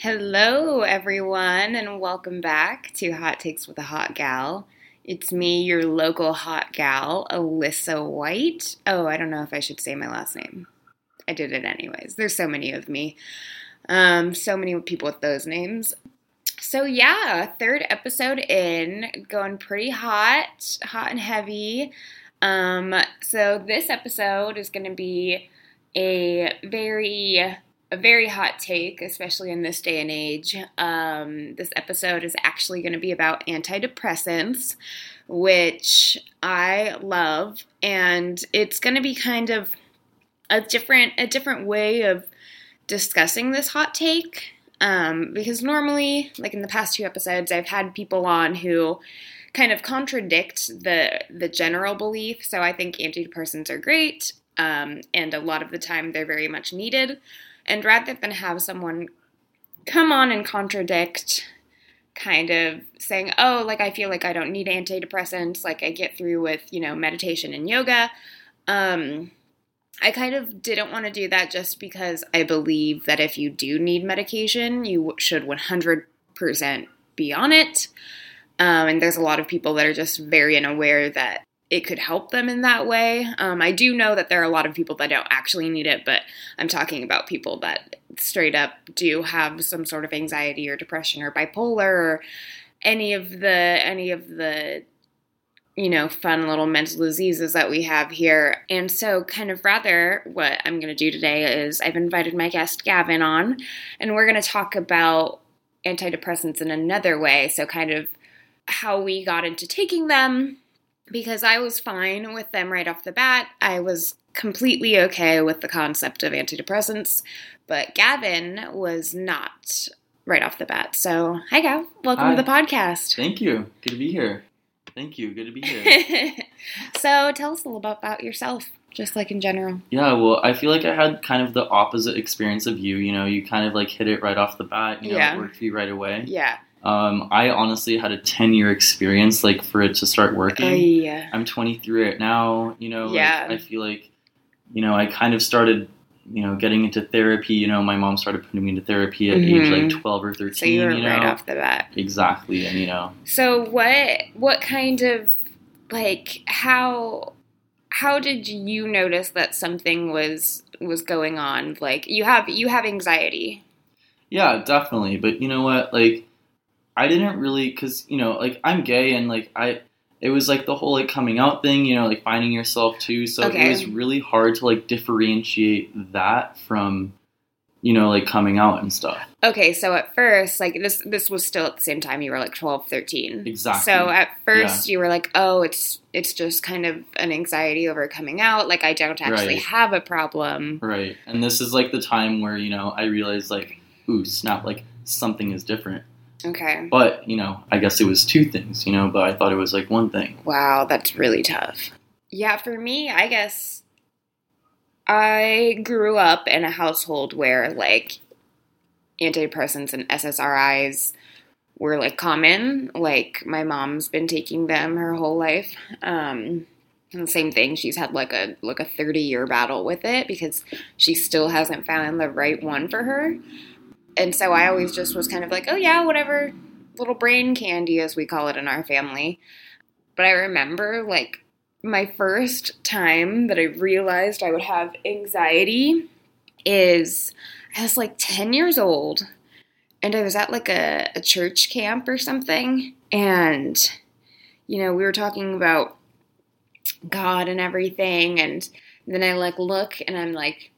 Hello, everyone, and welcome back to Hot Takes with a Hot Gal. It's me, your local hot gal, Alyssa White. Oh, I don't know if I should say my last name. I did it anyways. There's so many of me. Um, so many people with those names. So yeah, third episode in, going pretty hot, hot and heavy. Um, so this episode is going to be a very a very hot take, especially in this day and age. Um, this episode is actually going to be about antidepressants, which I love, and it's going to be kind of a different a different way of discussing this hot take. Um, because normally, like in the past two episodes, I've had people on who kind of contradict the the general belief. So I think antidepressants are great, um, and a lot of the time they're very much needed. And rather than have someone come on and contradict, kind of saying, oh, like I feel like I don't need antidepressants, like I get through with, you know, meditation and yoga. Um, I kind of didn't want to do that just because I believe that if you do need medication, you should 100% be on it. Um, and there's a lot of people that are just very unaware that it could help them in that way. Um, I do know that there are a lot of people that don't actually need it, but I'm talking about people that straight up do have some sort of anxiety or depression or bipolar or any of the any of the you know fun little mental diseases that we have here. And so kind of rather what I'm going to do today is I've invited my guest Gavin on and we're going to talk about antidepressants in another way, so kind of how we got into taking them because I was fine with them right off the bat. I was completely okay with the concept of antidepressants, but Gavin was not right off the bat. So, hi, Gav. Welcome Hi. to the podcast. Thank you. Good to be here. Thank you. Good to be here. so, tell us a little bit about yourself, just like in general. yeah, well, I feel like I had kind of the opposite experience of you. You know, you kind of like hit it right off the bat. You know, Yeah. it worked for you right away. Yeah. Um, I honestly had a 10 year experience, like, for it to start working. Oh, yeah. I'm 23 right now. You know, like, I feel like, you know, I kind of started, you know, getting into therapy. You know, my mom started putting me into therapy at age Mhm. like 12 or 13. So you were know, right off the bat. exactly. And, you know, So what what kind of like how how did you notice that something was was going on? Like you have you have anxiety. Yeah, definitely. But you know what? Like, I didn't really, cause you know, like I'm gay and like I, it was like the whole like coming out thing. You know, like finding yourself too. So Okay. it was really hard to like differentiate that from, you know, like coming out and stuff. Okay, so at first, like this this was still at the same time you were like 12, 13. Exactly. So at first you were like, "Oh, it's it's just kind of an anxiety over coming out. Like I don't actually Right. have a problem." Right. And this is like the time where you know I realized like, ooh, snap! Like something is different. Okay. But you know, I guess it was two things. You know, but I thought it was like one thing. Wow, that's really tough. Yeah, for me, I guess I grew up in a household where like antidepressants and SSRIs were like common. Like my mom's been taking them her whole life. Um and the same thing, she's had like a like a 30 year battle with it because she still hasn't found the right one for her. And so I always just was kind of like, oh yeah, whatever, little brain candy as we call it in our family. But I remember like my first time that I realized I would have anxiety is I was like 10 years old and I was at like a, a church camp or something. And, you know, we were talking about God and everything. And then I like look and I'm like,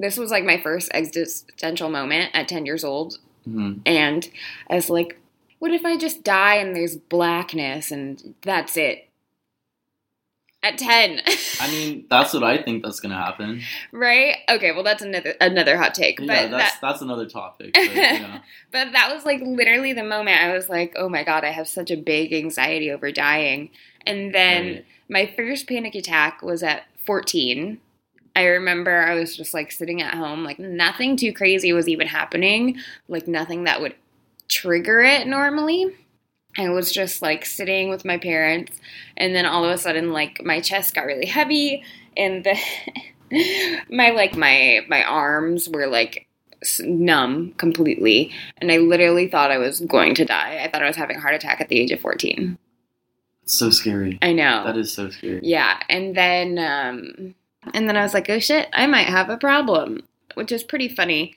this was like my first existential moment at 10 years old. hmm And I was like, what if I just die and there's blackness and that's it? At 10. I mean, that's what I think that's gonna happen. right? Okay, well that's another another hot take. But Yeah, that's that that's another topic. But, know. but that was like literally the moment I was like, "Oh my god, I have such a big anxiety over dying." And then Right. my first panic attack was at 14. I remember I was just like sitting at home, like nothing too crazy was even happening, like nothing that would trigger it normally. I was just like sitting with my parents, and then all of a sudden, like my chest got really heavy, and the my like my my arms were like numb completely, and I literally thought I was going to die. I thought I was having a heart attack at the age of 14. It's so scary. I know. That is so scary. Yeah, and then um and then I was like, "Oh shit, I might have a problem," which is pretty funny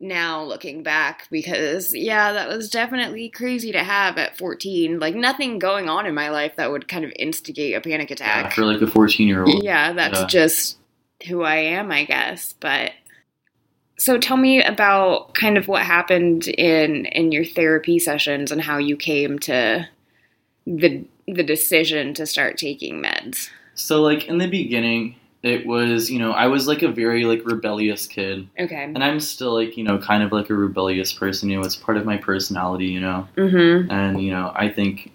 now looking back because yeah, that was definitely crazy to have at 14. Like nothing going on in my life that would kind of instigate a panic Yeah, attack. for like a 14 year old. Yeah, that's Yeah. just who I am, I guess. But so tell me about kind of what happened in in your therapy sessions and how you came to the the decision to start taking meds. So like in the beginning, it was you know I was like a very like rebellious kid, Okay. and I'm still like you know kind of like a rebellious person. You know, it's part of my personality. You know, Mm-hmm. and you know I think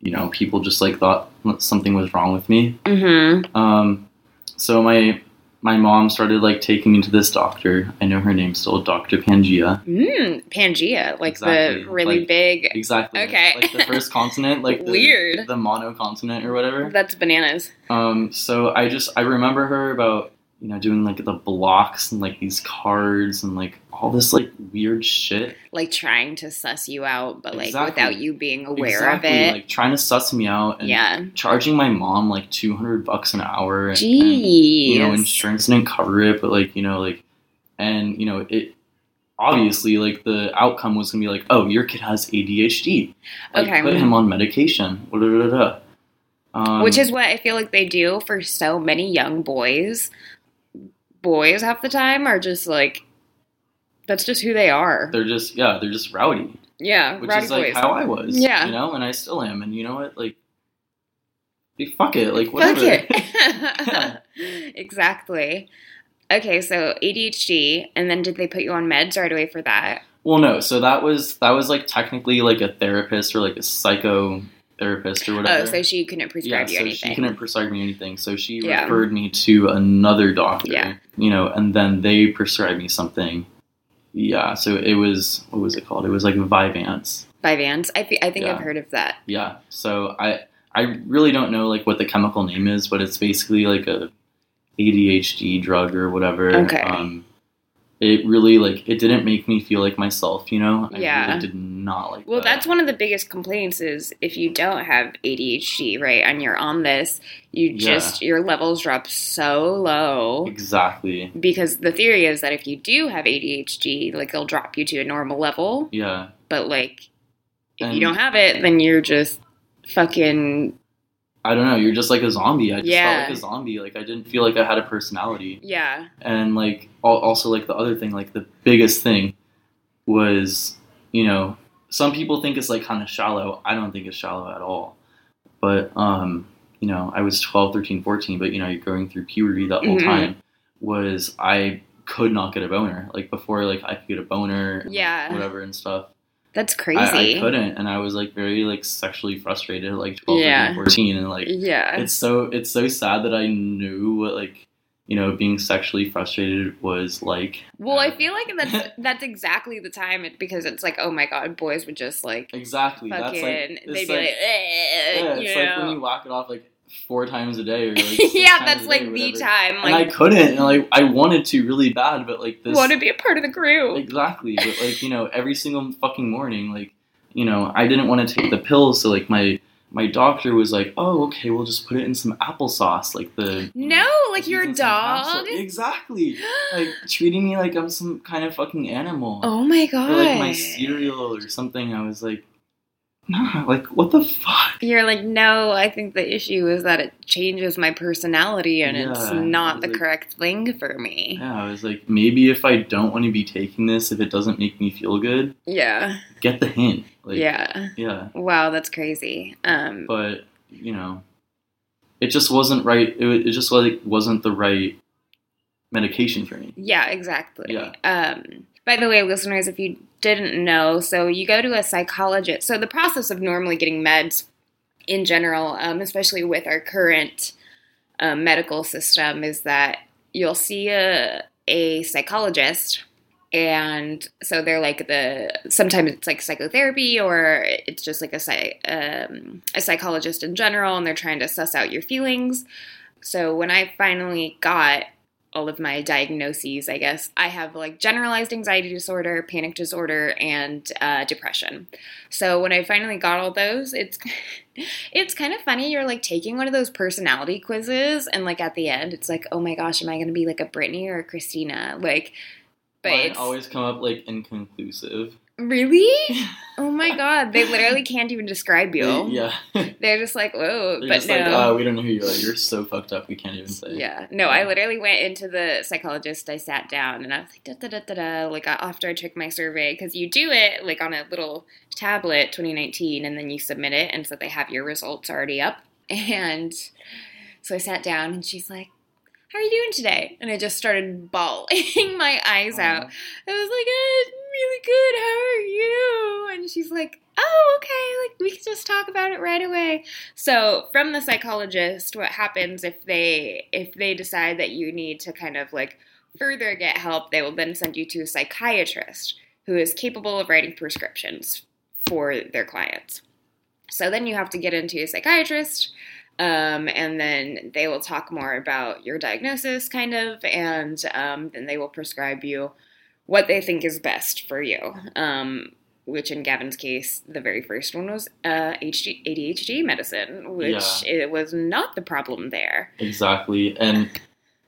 you know people just like thought something was wrong with me. Mm-hmm. Um, so my my mom started like taking me to this doctor. I know her name's still Doctor Pangea. Mm, Pangea, like Exactly, the really like- big. Exactly. Okay. Like the first consonant, like the, Weird. the monocontinent or whatever. That's bananas. Um, so I just I remember her about you know doing like the blocks and like these cards and like all this like weird shit. Like trying to suss you out, but like Exactly. without you being aware exactly, of it. Like trying to suss me out and yeah. charging my mom like two hundred bucks an hour. And, Jeez. and, you know, insurance didn't cover it, but like you know like, and you know it. Obviously, like the outcome was gonna be like, oh, your kid has ADHD. Like, Okay. Put him on medication. Da, da, da. Um, Which is what I feel like they do for so many young boys. Boys half the time are just like that's just who they are. they're just yeah, they're just rowdy. Yeah, which rowdy is like boys. how I was. Yeah. you know, and I still am. And you know what? Like, like, fuck it. Like Fuck whatever. it. exactly. Okay, so ADHD, and then did they put you on meds right away for that? well, no. So that was that was like technically like a therapist or like a psychotherapist or whatever. Oh, so she couldn't yeah, prescribe you so anything. she couldn't prescribe me anything. So she Yeah. referred me to another doctor. Yeah. You know, and then they prescribed me something. Yeah. So it was what was it called? It was like Vyvanse. By Vans, I, thi- I think Yeah. I've heard of that. Yeah. So I I really don't know like what the chemical name is, but it's basically like a ADHD drug or whatever. Okay. Um, it really like it didn't make me feel like myself, you know. I Yeah. really did not like. Well, that. that's one of the biggest complaints is if you don't have ADHD, right, and you're on this, you Yeah. just your levels drop so low. exactly. Because the theory is that if you do have ADHD, like they'll drop you to a normal level, Yeah. but like if And- you don't have it, then you're just fucking I don't know. You're just like a zombie. I just Yeah. felt like a zombie. Like I didn't feel like I had a personality. yeah. and like also like the other thing like the biggest thing was you know some people think it's like kind of shallow i don't think it's shallow at all but um you know i was 12 13 14 but you know you're going through puberty that whole Mhm. time was i could not get a boner like before like i could get a boner Yeah. whatever and stuff That's crazy. I couldn't and i was like very like sexually frustrated like 12 Yeah. 13 14 and like yeah. it's so it's so sad that I knew what like you know being sexually frustrated was like. well, I feel like that's that's exactly the time it, because it's like, oh my god, boys would just like Exactly. That's like they'd be like, eh, yeah, it's know. like when you whack it off like four times a day or like yeah, that's like the time. And I couldn't, and like I wanted to really bad, but like this want to be a part of the crew. exactly. But like you know, every single fucking morning, like you know, I didn't want to take the pills, so like my my doctor was like, "Oh, okay, we'll just put it in some applesauce, like the no, like you're a dog. Exactly. like treating me like I'm some kind of fucking animal. oh my god. or like my cereal or something. I was like, nah, like what the fuck? You're like, no, I think the issue is that it changes my personality and it's not the like- correct thing for me. Yeah, I was like, maybe if I don't want to be taking this, if it doesn't make me feel good, Yeah. get the hint. Like, yeah. yeah. Wow, that's crazy. Um, But you know, it just wasn't right. It, it just like wasn't the right medication for me. Yeah, exactly. Yeah. Um, by the way, listeners, if you didn't know, so you go to a psychologist. So the process of normally getting meds in general, um, especially with our current um, medical system, is that you'll see a, a psychologist. And so they're like the sometimes it's like psychotherapy or it's just like a um, a psychologist in general, and they're trying to suss out your feelings. So when I finally got all of my diagnoses, I guess. I have like generalized anxiety disorder, panic disorder, and uh, depression. So when I finally got all those, it's it's kind of funny. You're like taking one of those personality quizzes, and like at the end, it's like, oh my gosh, am I going to be like a Britney or a Christina? Like, but always come up like inconclusive. Really. Oh my god, they literally can't even describe you. Yeah. They're just like, whoa, They're but just no. like, oh, we don't know who you are. You're so fucked up. We can't even say. Yeah. No, I literally went into the psychologist. I sat down and I was like, da da da da da. Like after I took my survey, because you do it like on a little tablet, 2019, and then you submit it, and so they have your results already up. And so I sat down, and she's like, "How are you doing today?" And I just started bawling my eyes out. I was like, "Eh, "Really good. How are you?" And she's like, "Oh, okay. Like we can just talk about it right away." So, from the psychologist, what happens if they if they decide that you need to kind of like further get help, they will then send you to a psychiatrist who is capable of writing prescriptions for their clients. So then you have to get into a psychiatrist, um, and then they will talk more about your diagnosis, kind of, and um, then they will prescribe you what they think is best for you. Um, which in Gavin's case, the very first one was uh, HD, ADHD medicine, which it was not the problem there. Exactly. And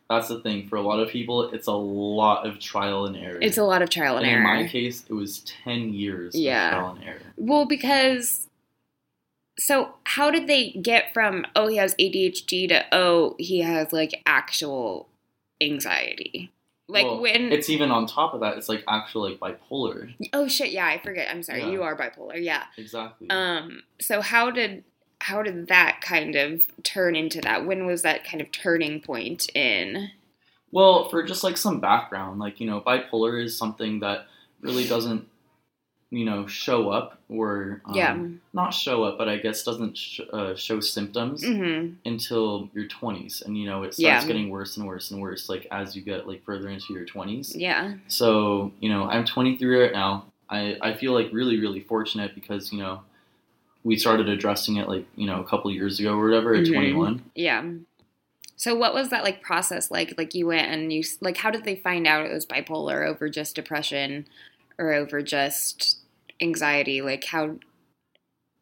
that's the thing. For a lot of people, it's a lot of trial and error. It's a lot of trial and, and error. in my case, it was 10 years Yeah. of trial and error. Well, because so how did they get from oh he has ADHD to oh he has like actual anxiety? Like Well, when It's even on top of that, it's like actually like bipolar. oh shit yeah I forget I'm sorry Yeah. you are bipolar yeah Exactly. um so how did how did that kind of turn into that when was that kind of turning point in Well, for just like some background, like, you know, bipolar is something that really doesn't, you know, show up or um, yeah not show up, but I guess doesn't sh- uh, show symptoms mm-hmm until your 20s. And, you know, it starts Yeah. getting worse and worse and worse, like, as you get, like, further into your 20s. yeah So, you know, I'm 23 right now. I, I feel like really, really fortunate because, you know, we started addressing it like, you know, a couple years ago or whatever at Mhm. 21. Yeah. So what was that like process like? Like you went and you like how did they find out it was bipolar over just depression or over just anxiety? Like how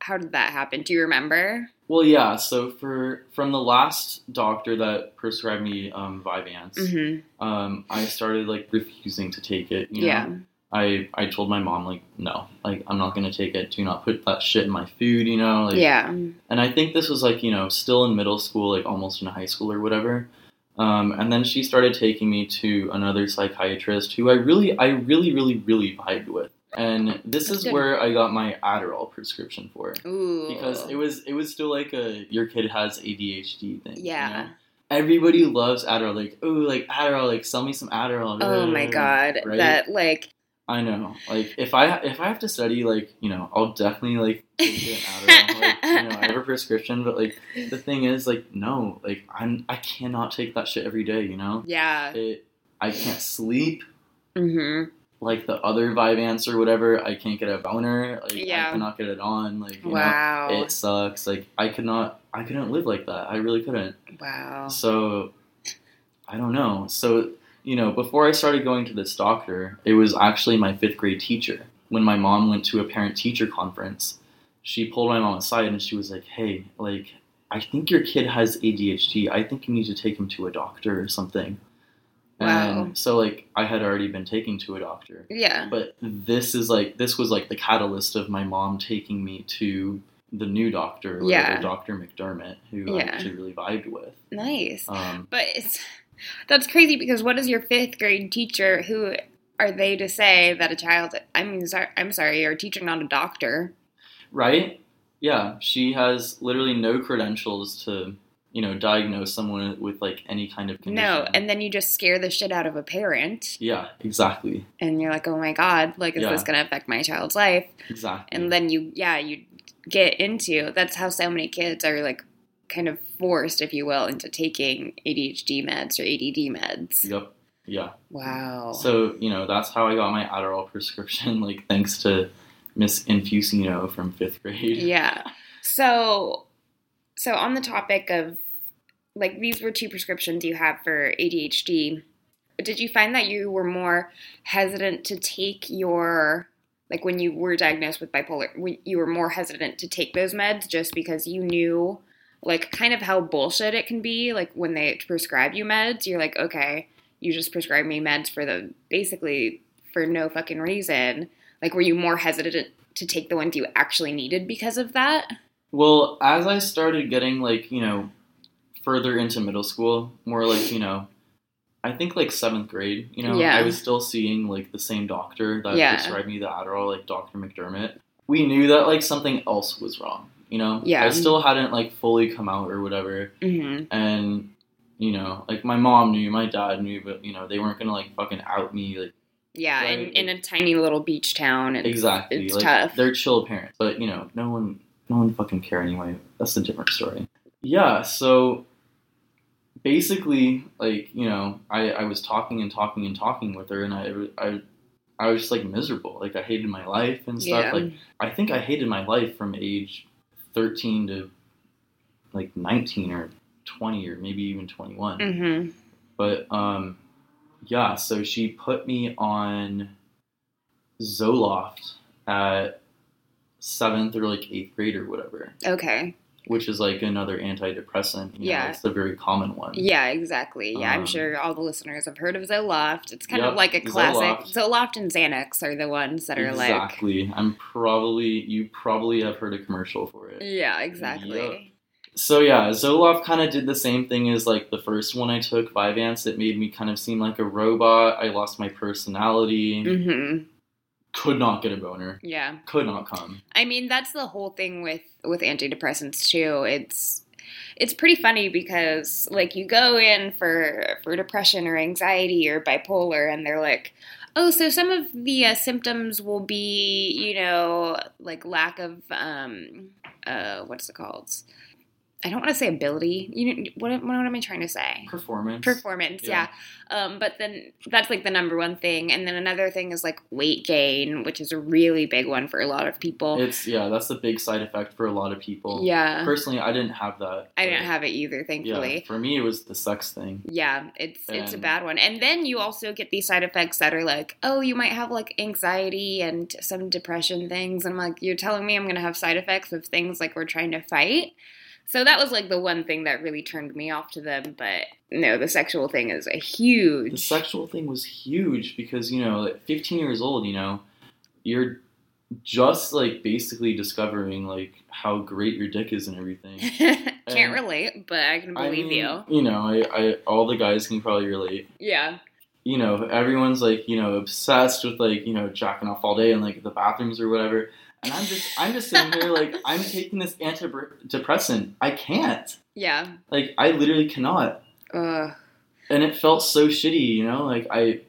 how did that happen? Do you remember? Well, yeah. So for from the last doctor that prescribed me um, Vyvanse, Mm-hmm. um, I started like refusing to take it. You know? Yeah. I I told my mom like no, like I'm not gonna take it. Do not put that shit in my food. You know. Like, yeah. And I think this was like you know still in middle school, like almost in high school or whatever. Um, and then she started taking me to another psychiatrist who I really, I really, really, really vibed with. And this That's is good. where I got my Adderall prescription for Ooh. because it was it was still like a your kid has ADHD thing. you Yeah. know? Everybody loves Adderall. Like, oh, like Adderall. Like, sell me some Adderall. Oh my god. Right? That like I know. Like, if I if I have to study, like, you know, I'll definitely like take an Adderall. like, you know, I have a prescription, but like, the thing is, like, no, like, I'm I cannot take that shit every day. You know, yeah. it. I can't sleep Mm-hmm. Like the other Vyvanse or whatever. I can't get a boner. Like, Yeah. I cannot get it on. Like, you Wow. know, it sucks. Like, I could not. I couldn't live like that. I really couldn't. wow. So I don't know. So, you know, before I started going to this doctor, it was actually my fifth grade teacher. When my mom went to a parent teacher conference, she pulled my mom aside and she was like, Hey, like, I think your kid has ADHD. I think you need to take him to a doctor or something. Wow. And so, like, I had already been taken to a doctor. Yeah. But this is like, this was like the catalyst of my mom taking me to the new doctor, or Yeah. Dr. McDermott, who I actually really vibed with. Nice. Um, But it's that's crazy because what is your fifth grade teacher? Who are they to say that a child? I mean, sorry, I'm sorry, you're a teacher, not a doctor. Right? Yeah, she has literally no credentials to, you know, diagnose someone with like any kind of condition. No, and then you just scare the shit out of a parent, yeah, exactly, and you're like, oh my god, like is Yeah. this gonna affect my child's life? exactly. And then you, yeah, you get into that's how so many kids are like kind of forced, if you will, into taking ADHD meds or ADD meds. yep, yeah. Wow. So you know, that's how I got my Adderall prescription. Like thanks to Miss Infusino from fifth grade. Yeah. So, so on the topic of like these were two prescriptions you have for ADHD. did you find that you were more hesitant to take your like when you were diagnosed with bipolar you were more hesitant to take those meds just because you knew like kind of how bullshit it can be? Like when they prescribe you meds you're like okay you just prescribe me meds for the basically for no fucking reason. Like were you more hesitant to take the ones you actually needed because of that Well, as I started getting like, you know, further into middle school, more like, you know, I think like seventh grade, you know, Yeah. I was still seeing like the same doctor that Yeah. prescribed me the Adderall, like Dr. McDermott. We knew that like something else was wrong, you know? Yeah. I still hadn't like fully come out or whatever. mm-hmm. And, you know, like my mom knew, my dad knew, but, you know, they weren't gonna like fucking out me. Like, yeah in, in a tiny little beach town it's, exactly. it's like, tough They're chill parents, but, you know, no one, no one fucking care anyway. That's a different story. Yeah, so basically, like you know, I, I was talking and talking and talking with her, and I, I I was just like miserable. Like I hated my life and stuff. Yeah. Like I think I hated my life from age thirteen to like nineteen or twenty or maybe even twenty one. mm-hmm. But um, yeah. So she put me on Zoloft at seventh or like eighth grade or whatever, okay which is like another antidepressant. Yeah. know, it's the very common one. Yeah, exactly. Yeah, I'm Um, sure all the listeners have heard of Zoloft. It's kind of like a classic. Zoloft. Zoloft. and Xanax are the ones that are like. exactly. I'm probably you probably have heard a commercial for it. Yeah, exactly. Yep. So yeah, Zoloft kind of did the same thing as like the first one I took, Vyvanse. It made me kind of seem like a robot. I lost my personality. hmm Could not get a boner. Yeah. Could not come. I mean, that's the whole thing with with antidepressants too. It's it's pretty funny because like you go in for for depression or anxiety or bipolar and they're like, "Oh, so some of the uh, symptoms will be, you know, like lack of um uh what's it called? I don't want to say ability. You what what am I trying to say? Performance. performance yeah, um but then that's like the number one thing and then another thing is like weight gain which is a really big one for a lot of people It's yeah, that's a big side effect for a lot of people. yeah Personally, I didn't have that. i didn't have it either Yeah, thankfully for me it was the sex thing. yeah, it's it's a bad one and then you also get these side effects that are like oh you might have like anxiety and some depression things and i'm like you're telling me i'm gonna have side effects of things like we're trying to fight so that was like the one thing that really turned me off to them but no the sexual thing is a huge. The sexual thing was huge because you know, at 15 years old, you know, you're just like basically discovering like how great your dick is and everything. Can't And- relate, but I can I believe mean, you. You know, I, I all the guys can probably relate. Yeah. You know, everyone's like, you know, obsessed with like, you know, jacking off all day in like the bathrooms or whatever. And I'm just I'm just sitting here like I'm taking this antidepressant. I can't. Yeah. Like I literally cannot. Ugh. And it felt so shitty, you know? Like I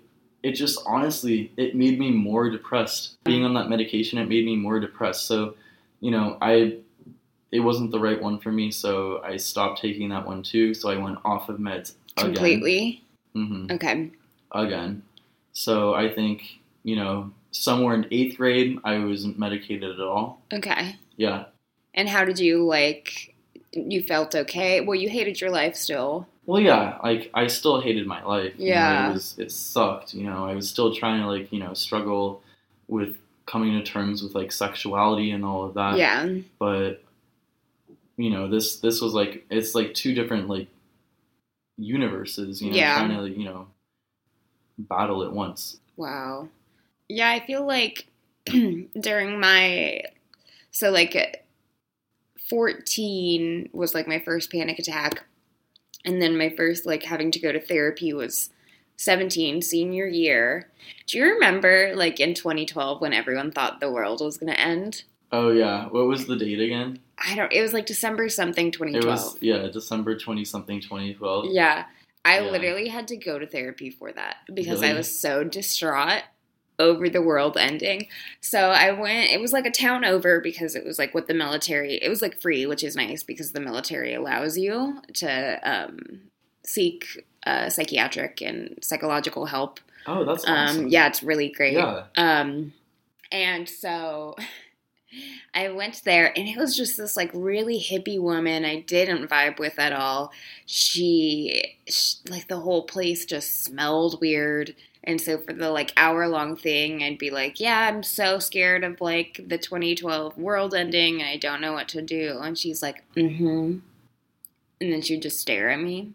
it just honestly it made me more depressed. Being on that medication it made me more depressed. So, you know, I it wasn't the right one for me, so I stopped taking that one too. So I went off of meds again. Completely. hmm Okay. Again. So I think, you know, somewhere in eighth grade I wasn't medicated at all. Okay. Yeah. And how did you like? You felt okay. Well, you hated your life still. Well, yeah, like I still hated my life. you know, Yeah. it was it sucked. You know, I was still trying to like you know struggle with coming to terms with like sexuality and all of that. yeah. But you know, this this was like it's like two different like universes. You know, Yeah. trying to like, you know battle at once. Wow. Yeah, I feel like during my so like 14 was like my first panic attack and then my first like having to go to therapy was 17 senior year. Do you remember like in 2012 when everyone thought the world was going to end? Oh yeah, what was the date again? I don't it was like December something It 2012. was yeah, December twenty something, twenty twelve. Yeah. I Yeah. literally had to go to therapy for that because I was so distraught over the world ending. So I went, it was like a town over because it was like what the military, it was like free, which is nice because the military allows you to um, seek uh, psychiatric and psychological help. Oh, that's awesome. Um, yeah, it's really great. Yeah. Um, and so I went there and it was just this like really hippie woman I didn't vibe with at all. She, she like the whole place just smelled weird. And so for the like hour long thing, I'd be like, "Yeah, I'm so scared of like the 2012 world ending and I don't know what to do." And she's like, "Mhm." And then she'd just stare at me.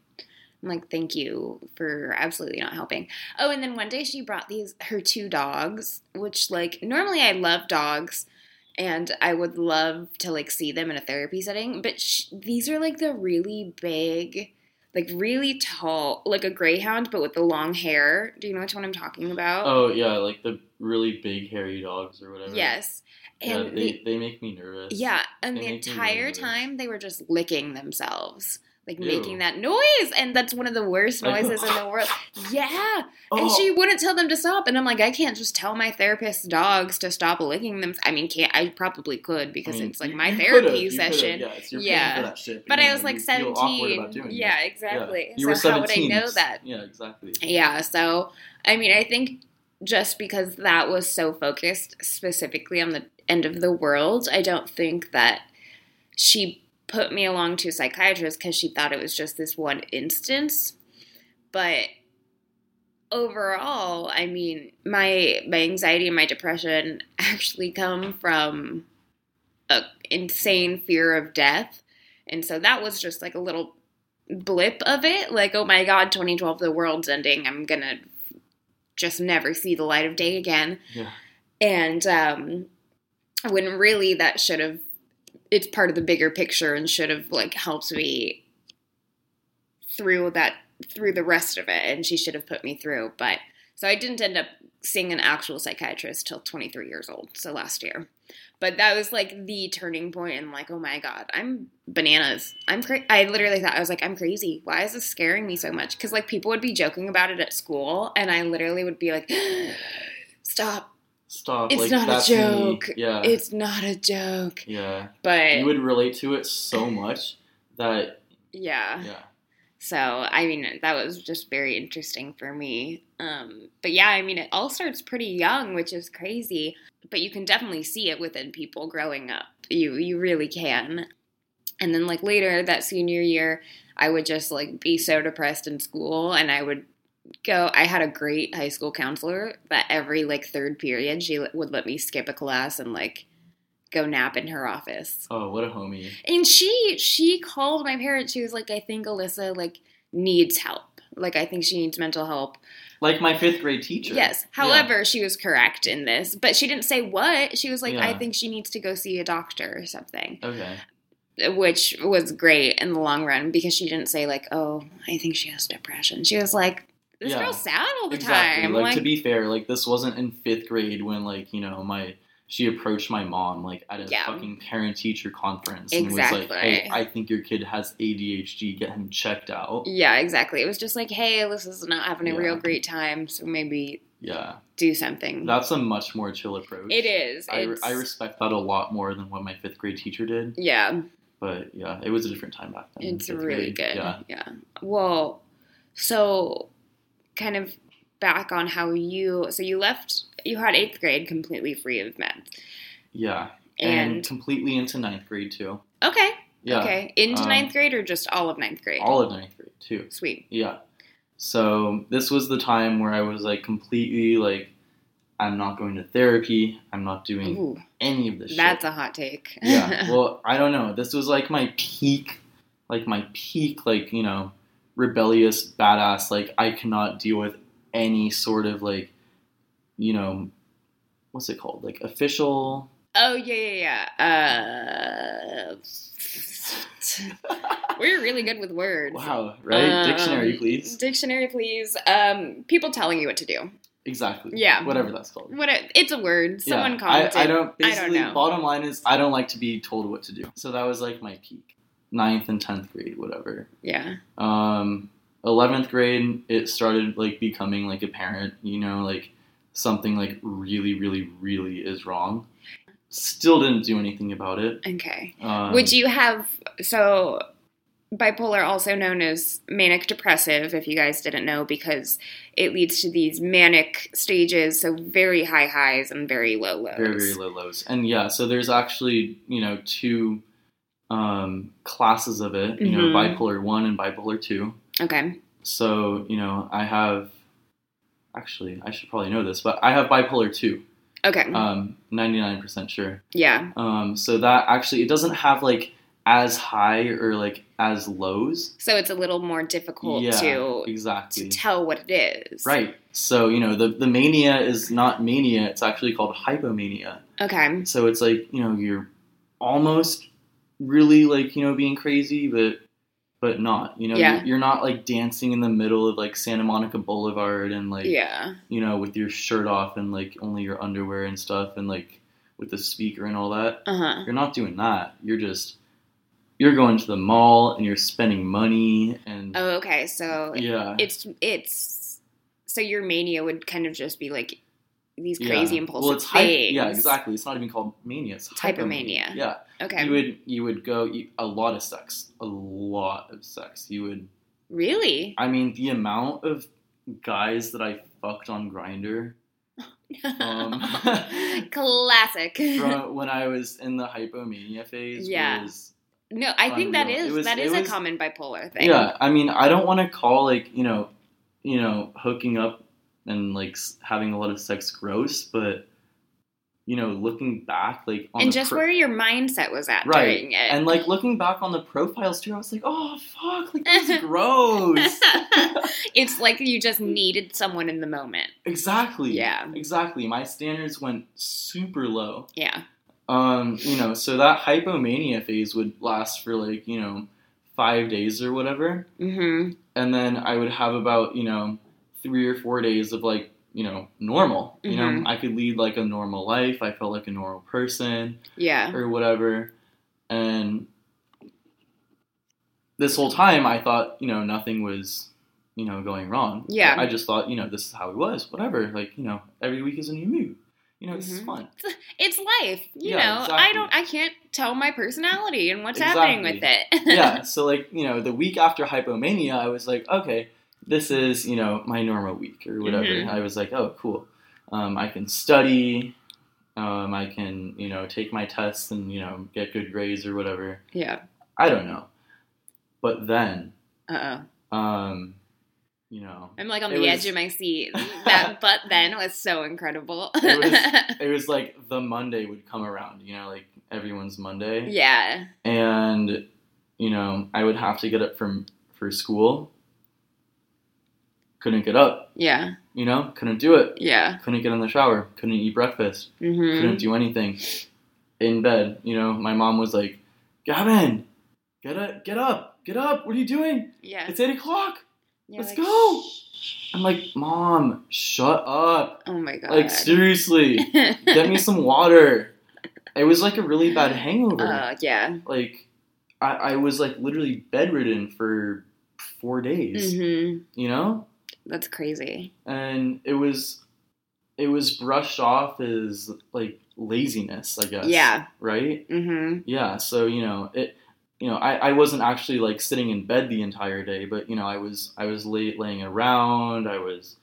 I'm like, "Thank you for absolutely not helping." Oh, and then one day she brought these her two dogs, which like normally I love dogs and I would love to like see them in a therapy setting. But sh- these are like the really big, like really tall, like a greyhound, but with the long hair. Do you know which one I'm talking about? Oh yeah, like the really big hairy dogs or whatever. yes. Yeah, And they, the- they make me nervous. yeah, and they the entire time they were just licking themselves. Like Ew. making that noise, and that's one of the worst noises in the world. Yeah, Oh, and she wouldn't tell them to stop. And I'm like, I can't just tell my therapist's dogs to stop licking them. I mean, can't I probably could because I mean, it's like my therapy session. Yeah. that shit, But you I was like you feel awkward 17. about doing Yeah, exactly. You were so how would I know that? Yeah, exactly. Yeah, so I mean, I think just because that was so focused specifically on the end of the world, I don't think that she put me along to a psychiatrist because she thought it was just this one instance. But overall, I mean, my my anxiety and my depression actually come from a insane fear of death. And so that was just like a little blip of it. Like, oh my god, 2012, the world's ending. I'm gonna just never see the light of day again. Yeah. And um, when really that should have, it's part of the bigger picture and should have like helped me through that, through the rest of it. And she should have put me through. But so I didn't end up seeing an actual psychiatrist till 23 years old. So last year. But that was like the turning point and like, oh my God, I'm bananas. I'm cra- I literally thought, I was like, I'm crazy. Why is this scaring me so much? Because like people would be joking about it at school and I literally would be like, stop. Stop. It's like, not a that's me. joke. Yeah. It's not a joke. yeah. But You would relate to it so much that yeah. yeah. So, I mean, that was just very interesting for me. Um, but yeah, I mean, it all starts pretty young, which is crazy. But you can definitely see it within people growing up. You you really can. And then like later that senior year, I would just like be so depressed in school, and I would go. I had a great high school counselor that every like third period she would let me skip a class and like go nap in her office. Oh, what a homie. And she she called my parents. She was like, I think Alyssa like needs help. Like I think she needs mental help. Like my fifth grade teacher. Yes. Yeah. However, she was correct in this, but she didn't say what. She was like, I think she needs to go see a doctor or something, Okay. which was great in the long run because she didn't say like, oh, I think she has depression. She was like, this Yeah. girl's sad all the Exactly. time. Like, to be fair, like this wasn't in fifth grade when like you know my she approached my mom like at a Yeah. fucking parent teacher conference and was like, "Hey, I think your kid has ADHD. Get him checked out." yeah, exactly. It was just like, hey, Alyssa's not having a Yeah. real great time, so maybe Yeah, do something. that's a much more chill approach. it is. I, I respect that a lot more than what my fifth grade teacher did. yeah. But yeah, it was a different time back then. It's really grade. good. Yeah. Yeah. Well, so kind of back on how you so you left you had eighth grade completely free of meth. Yeah. And, And, completely into ninth grade too. okay. Yeah. Okay. Into Um, ninth grade or just all of ninth grade? All of ninth grade too. Sweet. Yeah. So this was the time where I was like completely like, I'm not going to therapy. I'm not doing Ooh, any of this that's shit. a hot take. yeah. Well, I don't know. This was like my peak, like my peak, like, you know, rebellious badass. Like, I cannot deal with any sort of like, you know, what's it called? Like official. oh yeah, yeah, yeah. Uh, we're really good with words. Wow. Right? Um, Dictionary, please. Dictionary, please. Um, people telling you what to do. Exactly. Yeah. Whatever that's called. What? It, it's a word. Someone yeah, commented. I, I don't. I don't know. bottom line is I don't like to be told what to do. So that was like my peak, ninth and tenth grade, whatever. Yeah. Um, eleventh grade, it started like becoming like apparent. You know, like something like really, really, really is wrong. Still didn't do anything about it. Okay. Um, Would you have so bipolar also known as manic depressive if you guys didn't know because it leads to these manic stages so very high highs and very low lows very very low lows and yeah so there's actually you know two um, classes of it you know Mhm. bipolar 1 and bipolar 2 okay. So you know i have actually i should probably know this but i have bipolar 2 okay. Um, 99% sure. Yeah. Um, so that actually it doesn't have like as high or like as lows. So it's a little more difficult yeah to exactly. to tell what it is. Right. So you know the, the mania is not mania it's actually called hypomania. Okay. So it's like, you know, you're almost really like, you know, being crazy, but but not. You know, Yeah. you're, you're not like dancing in the middle of like Santa Monica Boulevard and like yeah you know, with your shirt off and like only your underwear and stuff and like with the speaker and all that. uh-huh You're not doing that. You're just you're going to the mall and you're spending money and oh okay so yeah. it's it's so your mania would kind of just be like these yeah. crazy impulsive well, it's things. yeah, exactly. It's not even called mania. It's Hypomania. Yeah, Okay. you would you would go you, a lot of sex, a lot of sex. You would really? I mean, the amount of guys that I fucked on Grindr Um, Classic. from when I was in the hypomania phase Yeah. was no, I think that Unreal. is was- that is a common bipolar thing. yeah. I mean, I don't want to call like you know, you know, hooking up and like having a lot of sex gross, but you know, looking back like on And just pro- where your mindset was at right during it. and like looking back on the profiles too, I was like, oh fuck, like that's gross. it's like you just needed someone in the moment. exactly. Yeah. Exactly. My standards went super low. Yeah. Um, you know, so that hypomania phase would last for like, you know, five days or whatever. hmm And then I would have about, you know, three or four days of like, you know, normal. You Mhm. know, I could lead like a normal life. I felt like a normal person Yeah. or whatever. And this whole time I thought, you know, nothing was, you know, going wrong. Yeah. I just thought, you know, this is how it was, whatever. Like, you know, every week is a new mood. You know, this is fun. It's life. You Yeah, know, I don't I can't tell my personality and what's happening with it. yeah. So like, you know, the week after hypomania, I was like, okay, this is, you know, my normal week or whatever. Mhm. I was like, oh, cool. Um, I can study. Um, I can, you know, take my tests and, you know, get good grades or whatever. yeah. I don't know. But then, Uh oh. um, you know, I'm like on the was- edge of my seat. That but then was so incredible. It was- it was like the Monday would come around, you know, like everyone's Monday. yeah. And, you know, I would have to get up from for school. Couldn't get up, Yeah. you know, couldn't do it. Yeah. Couldn't get in the shower, couldn't eat breakfast, hmm couldn't do anything. In bed, you know, my mom was like, Gavin, get up, get up, get up, what are you doing? Yeah. It's eight o'clock. You're let's like, go. "Shh." I'm like, Mom, shut up. Oh my god. Like seriously, get me some water. It was like a really bad hangover. Uh, yeah. like I, I was like literally bedridden for four days. hmm You know, That's crazy. and it was it was brushed off as like laziness, I guess. Yeah. Right. Mm-hmm. Yeah. So you know it. You know, I, I wasn't actually like sitting in bed the entire day, but you know, I was I was late laying around. I was,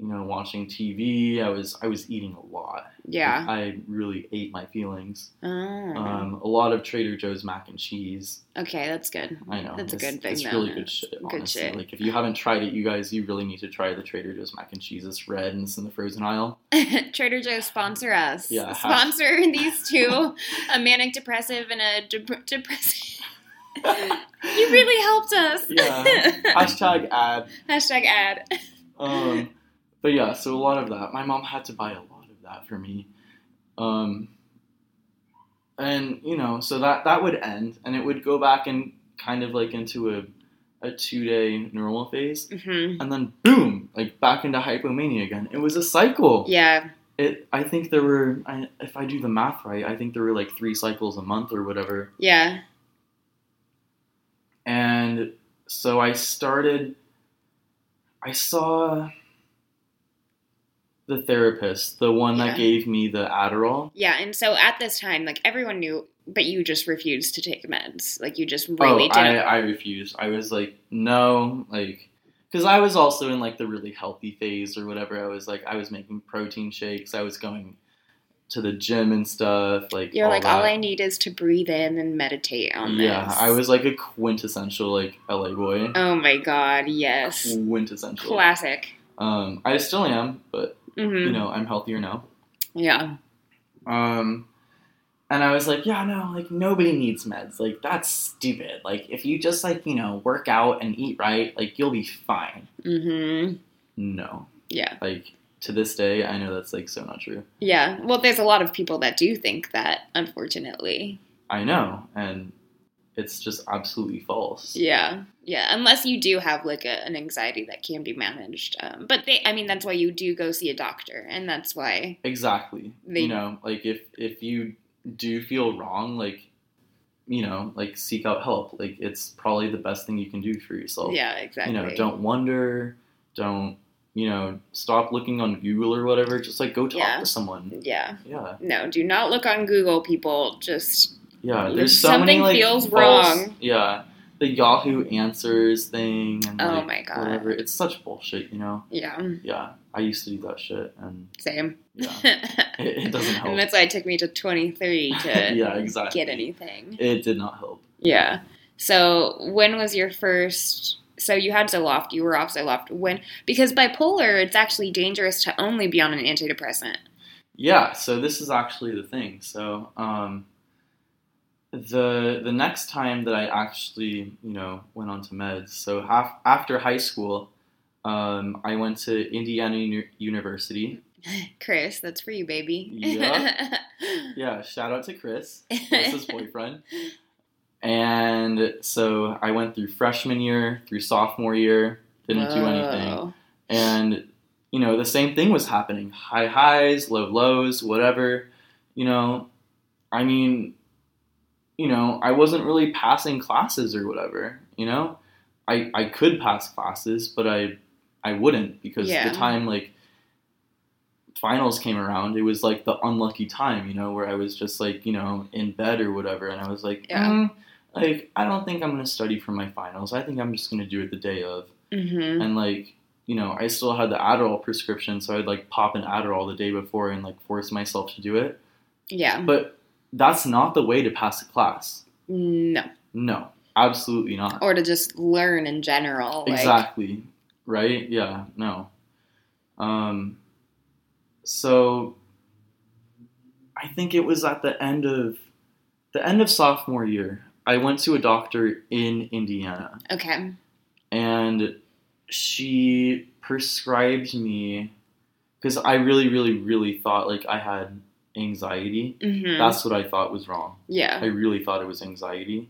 you know, watching TV. I was I was eating a lot. Yeah. I really ate my feelings. Oh. Um, a lot of Trader Joe's mac and cheese. okay, that's good. I know That's a good thing, It's though. really good shit. Good shit. like if you haven't tried it, you guys, you really need to try the Trader Joe's mac and cheese. It's red and it's in the frozen aisle. Trader Joe's sponsor us. Yeah, Sponsor these two, a manic depressive and a dep- depressive. you really helped us. Yeah. Hashtag ad. Hashtag ad. Um, but yeah, so a lot of that. My mom had to buy a lot of that for me. Um, and you know, so that that would end, and it would go back and kind of like into a a two day normal phase, hmm and then boom, like back into hypomania again. It was a cycle. Yeah. It. I think there were. I, if I do the math right, I think there were like three cycles a month or whatever. Yeah. And so I started. I saw. The therapist, the one Yeah. that gave me the Adderall. Yeah, and so at this time, like everyone knew, but you just refused to take meds. Like you just Oh, really I, didn't. I refused. I was like, no, like, because I was also in like the really healthy phase or whatever. I was like, I was making protein shakes. I was going to the gym and stuff. Like, You're like, all. I need is to breathe in and meditate on Yeah, this. Yeah, I was like a quintessential like LA boy. Oh my god, yes. Quintessential. Classic. Um, I still am, but hmm you know, I'm healthier now. Yeah. Um, and I was like, yeah, no, like nobody needs meds. Like that's stupid. Like if you just like you know work out and eat right, like you'll be fine. Mm-hmm. No, Yeah. like to this day, I know that's like so not true. Yeah. Well, there's a lot of people that do think that, unfortunately. I know, and it's just absolutely false. Yeah. Yeah. Unless you do have like a, an anxiety that can be managed. Um, but they, I mean, that's why you do go see a doctor. And that's why, Exactly. They- you know, like if if you do feel wrong, like you know, like seek out help. Like it's probably the best thing you can do for yourself. yeah, exactly. You know, don't wonder, don't you know, stop looking on Google or whatever. Just like go talk Yeah. to someone. Yeah. Yeah, No, do not look on Google, people. Just, yeah. There's so many something like feels false- wrong. Yeah, the Yahoo Answers thing and Oh like, my God. whatever. It's such bullshit. You know. yeah, Yeah, I used to do that shit, and same. yeah, it, it doesn't help. and that's why it took me to 23 to yeah, exactly. get anything. It did not help. Yeah. So when was your first? So you had Zoloft. You were off Zoloft. When? Because bipolar, it's actually dangerous to only be on an antidepressant. Yeah, so this is actually the thing. So, um, the the next time that I actually, you know, went on to meds. So af- after high school, um, I went to Indiana Uni- University. Chris, that's for you, baby. Yeah. Yeah, shout out to Chris, Chris's boyfriend. And so I went through freshman year, through sophomore year, didn't do anything. And you know the same thing was happening high highs low lows whatever you know i mean you know i wasn't really passing classes or whatever you know i i could pass classes but i i wouldn't because Yeah. the time like finals came around it was like the unlucky time you know where i was just like you know in bed or whatever and i was like Yeah. "Mm, like i don't think i'm going to study for my finals i think i'm just going to do it the day of Mhm. and like you know i still had the adderall prescription so i'd like pop an adderall the day before and like force myself to do it Yeah. but that's not the way to pass a class No. no absolutely not Or to just learn in general. Like, exactly right yeah no um so i think it was at the end of the end of sophomore year i went to a doctor in indiana Okay. and she prescribed me because I really, really, really thought like I had anxiety. hmm That's what I thought was wrong. Yeah. I really thought it was anxiety.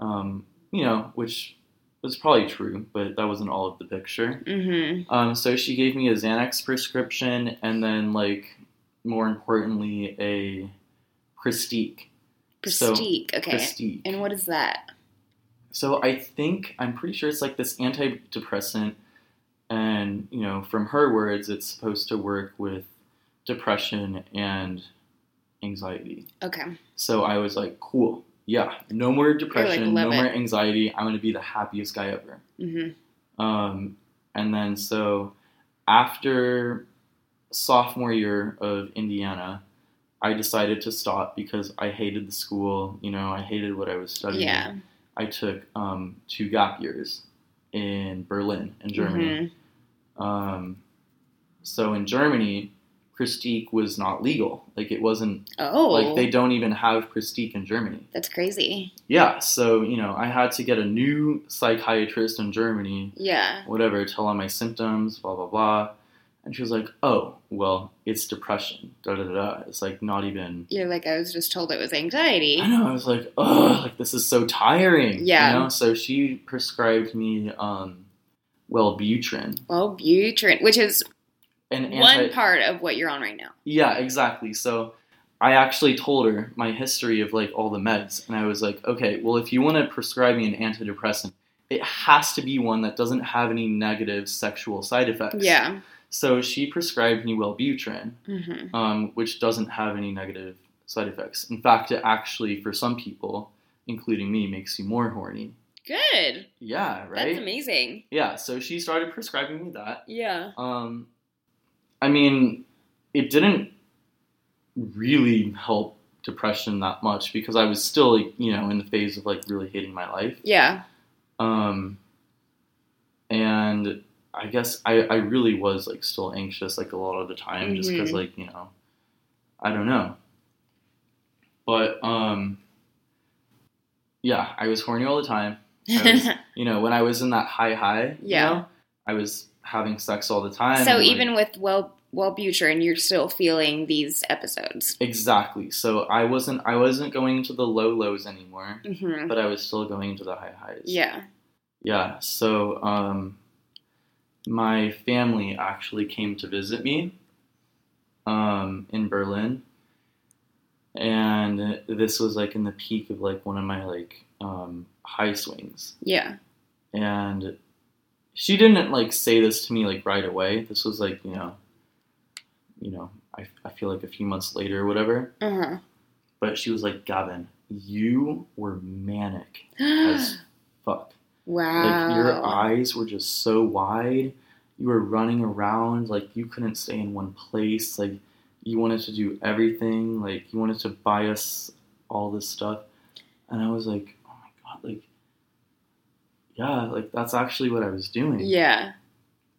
Um, you know, which was probably true, but that wasn't all of the picture. hmm Um, so she gave me a Xanax prescription and then like more importantly a Pristiq. So- Prestique. okay. Pristiq. And what is that? So I think I'm pretty sure it's like this antidepressant, and you know, from her words, it's supposed to work with depression and anxiety. Okay. So I was like, cool, yeah, no more depression, no love more it. anxiety. I'm gonna be the happiest guy ever. Mm-hmm. Um, and then so after sophomore year of Indiana, I decided to stop because I hated the school. You know, I hated what I was studying. Yeah. I took um, two gap years in Berlin, in Germany. Mhm. Um, so in Germany, Pristiq was not legal. Like it wasn't Oh. like they don't even have Pristiq in Germany. That's crazy. Yeah, so you know I had to get a new psychiatrist in Germany, Yeah. whatever, tell all my symptoms, blah blah blah. And she was like, "Oh, well, it's depression." Da da da. da. It's like not even. You're like, I was just told it was anxiety. I know. I was like, "Oh, like this is so tiring." Yeah. You know. So she prescribed me, um, Wellbutrin, Well, Butrin, which is an one part of what you're on right now. Yeah, exactly. So I actually told her my history of like all the meds, and I was like, okay, well, if you want to prescribe me an antidepressant, it has to be one that doesn't have any negative sexual side effects. Yeah. So she prescribed me Wellbutrin, Mm-hmm. um, which doesn't have any negative side effects. In fact, it actually, for some people, including me, makes you more horny. Good. Yeah, right. That's amazing. Yeah, so she started prescribing me that. Yeah. Um, I mean, it didn't really help depression that much because I was still, like, you know, in the phase of like really hating my life. Yeah. Um, and I guess I, I really was like still anxious like a lot of the time just because like you know I don't know but um yeah I was horny all the time was, you know when I was in that high high you Yeah. know, I was having sex all the time so and, like- even with well well Wellbutrin, you're still feeling these episodes. exactly so I wasn't I wasn't going into the low lows anymore Mm-hmm. but I was still going into the high highs Yeah. Yeah, so um, my family actually came to visit me um, in Berlin, and this was like in the peak of like one of my like um, high swings. Yeah. And she didn't like say this to me like right away. This was like you know, you know, I, I feel like a few months later or whatever. Uh huh. But she was like, Gavin, you were manic as fuck. wow. Like your eyes were just so wide. You were running around like you couldn't stay in one place. Like you wanted to do everything. Like you wanted to buy us all this stuff. And I was like, oh my god, like yeah, like that's actually what I was doing. Yeah.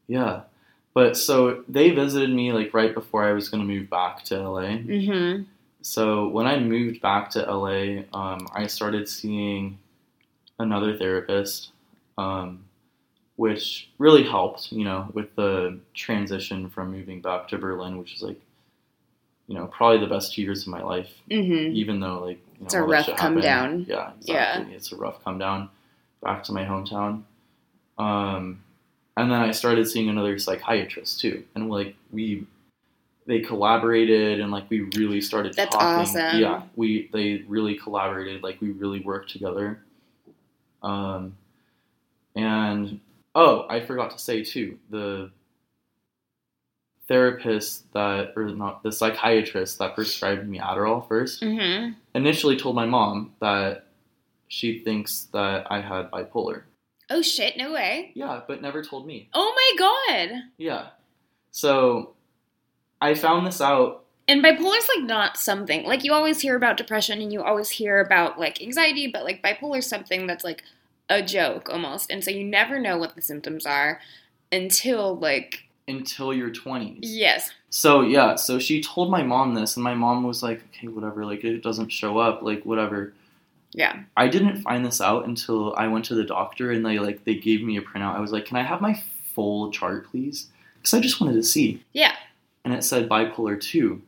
Yeah. But so they visited me like right before I was gonna move back to LA. Mm-hmm. So when I moved back to LA, um, I started seeing another therapist, um, which really helped, you know, with the transition from moving back to Berlin, which is like, you know, probably the best two years of my life, Mm-hmm. even though like you know, It's a rough come happened. down. Yeah, Yeah. It's a rough come down back to my hometown. Um, and then I started seeing another psychiatrist too, and like we, they collaborated and like we really started That's talking. awesome. Yeah, we they really collaborated. Like we really worked together. Um, and oh, I forgot to say too the therapist that or not the psychiatrist that prescribed me Adderall first Mm-hmm. initially told my mom that she thinks that I had bipolar. Oh shit! No way. Yeah, but never told me. Oh my god. Yeah. So I found this out. And bipolar's like not something like you always hear about depression and you always hear about like anxiety, but like bipolar's something that's like a joke almost. And so you never know what the symptoms are until like Until your 20s. yes. So, yeah, so she told my mom this, and my mom was like, okay, whatever, like, it doesn't show up, like, whatever. Yeah. I didn't find this out until I went to the doctor and they, like, they gave me a printout. I was like, can I have my full chart, please? Because I just wanted to see. Yeah. and it said bipolar 2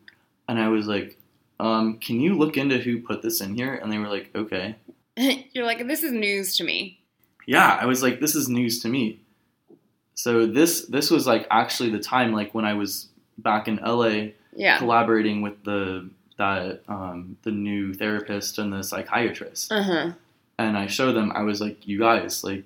and i was like um, can you look into who put this in here and they were like okay You're like, this is news to me. yeah i was like this is news to me so this this was like actually the time like when i was back in la Yeah. collaborating with the that um, the new therapist and the psychiatrist Uh huh. and i showed them i was like you guys like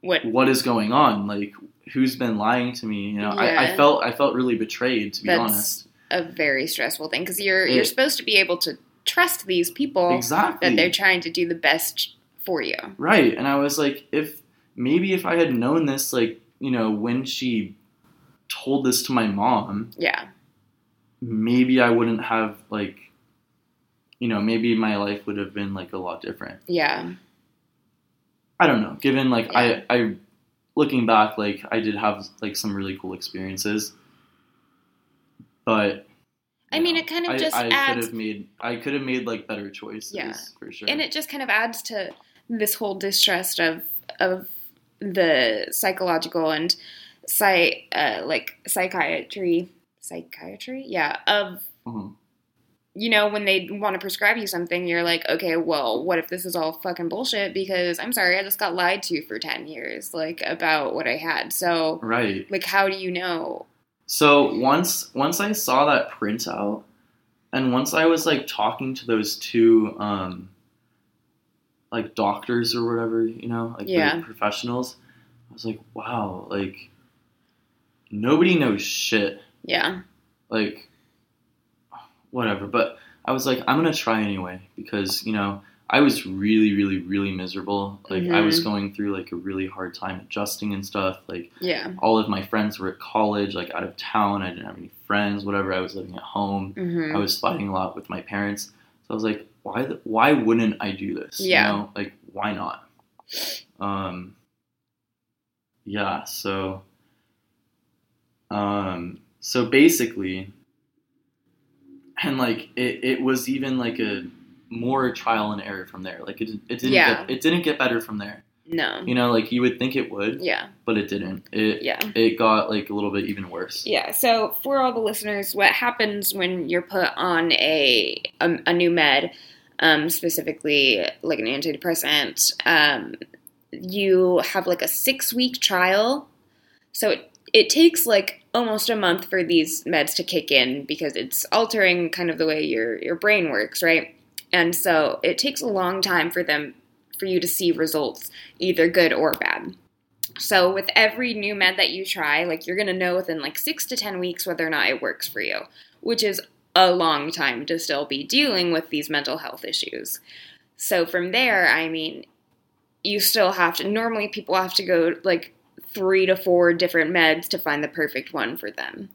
What? what is going on like who's been lying to me you know I, I felt i felt really betrayed to be That's honest a very stressful thing because you're It- you're supposed to be able to trust these people exactly that they're trying to do the best for you. Right. And I was like, if maybe if I had known this, like, you know, when she told this to my mom, Yeah. Maybe I wouldn't have, like, you know, maybe my life would have been, like, a lot different. Yeah. I don't know. Given, like, Yeah. I, I, looking back, like, I did have, like, some really cool experiences. But. I you mean, it kind of I, just I could have made, I could have made, like, better choices. Yeah. For sure. and it just kind of adds to this whole distrust of of the psychological and psy uh, like psychiatry psychiatry yeah of Mhm. you know when they want to prescribe you something you're like okay well what if this is all fucking bullshit because i'm sorry i just got lied to for 10 years like about what i had so Right. like how do you know So once once I saw that printout, and once I was like talking to those two um, like doctors or whatever, you know, like Yeah. professionals, I was like, wow, like nobody knows shit. Yeah. Like, whatever. But I was like, I'm gonna try anyway because you know I was really, really, really miserable. Like I was Mhm. going through like a really hard time adjusting and stuff. Like Yeah. all of my friends were at college, like out of town. I didn't have any friends. Whatever. I was living at home. hmm I was fighting a lot with my parents. So I was like, why? The, why wouldn't I do this? Yeah. You know, like why not? Um. Yeah. So. Um. So basically, and like it, it was even like a more trial and error from there. Like it, it didn't Yeah. get, it didn't get better from there. No. You know, like you would think it would, Yeah. but it didn't. It Yeah. it got like a little bit even worse. Yeah. So for all the listeners, what happens when you're put on a a, a new med, um, specifically like an antidepressant, um, you have like a six week trial. So it it takes like almost a month for these meds to kick in because it's altering kind of the way your your brain works, right? And so it takes a long time for them for you to see results, either good or bad. So with every new med that you try, like you're gonna know within like six to ten weeks whether or not it works for you, which is a long time to still be dealing with these mental health issues. So from there, I mean, you still have to normally people have to go like three to four different meds to find the perfect one for them.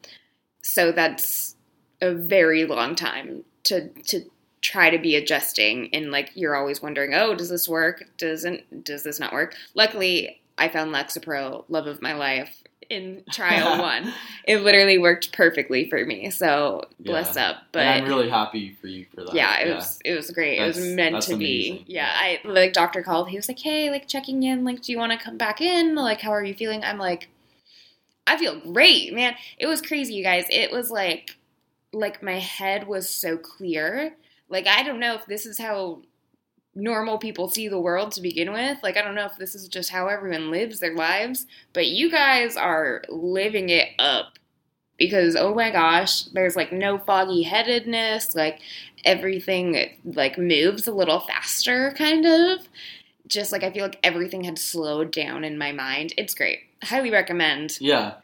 So that's a very long time to to try to be adjusting and like you're always wondering, oh, does this work? Doesn't does this not work? Luckily, I found Lexapro, love of my life, in trial one. It literally worked perfectly for me. So bless up. But and I'm really happy for you for that. yeah, it was it was great. it was meant that's to be. Yeah, I like doctor called. He was like, "Hey, like checking in. Like, do you want to come back in? Like, how are you feeling?" I'm like, "I feel great, man." It was crazy, you guys. It was like like my head was so clear. Like I don't know if this is how normal people see the world to begin with. Like I don't know if this is just how everyone lives their lives, but you guys are living it up because oh my gosh, there's like no foggy headedness, like everything like moves a little faster kind of. Just like I feel like everything had slowed down in my mind. It's great. Highly recommend. Yeah,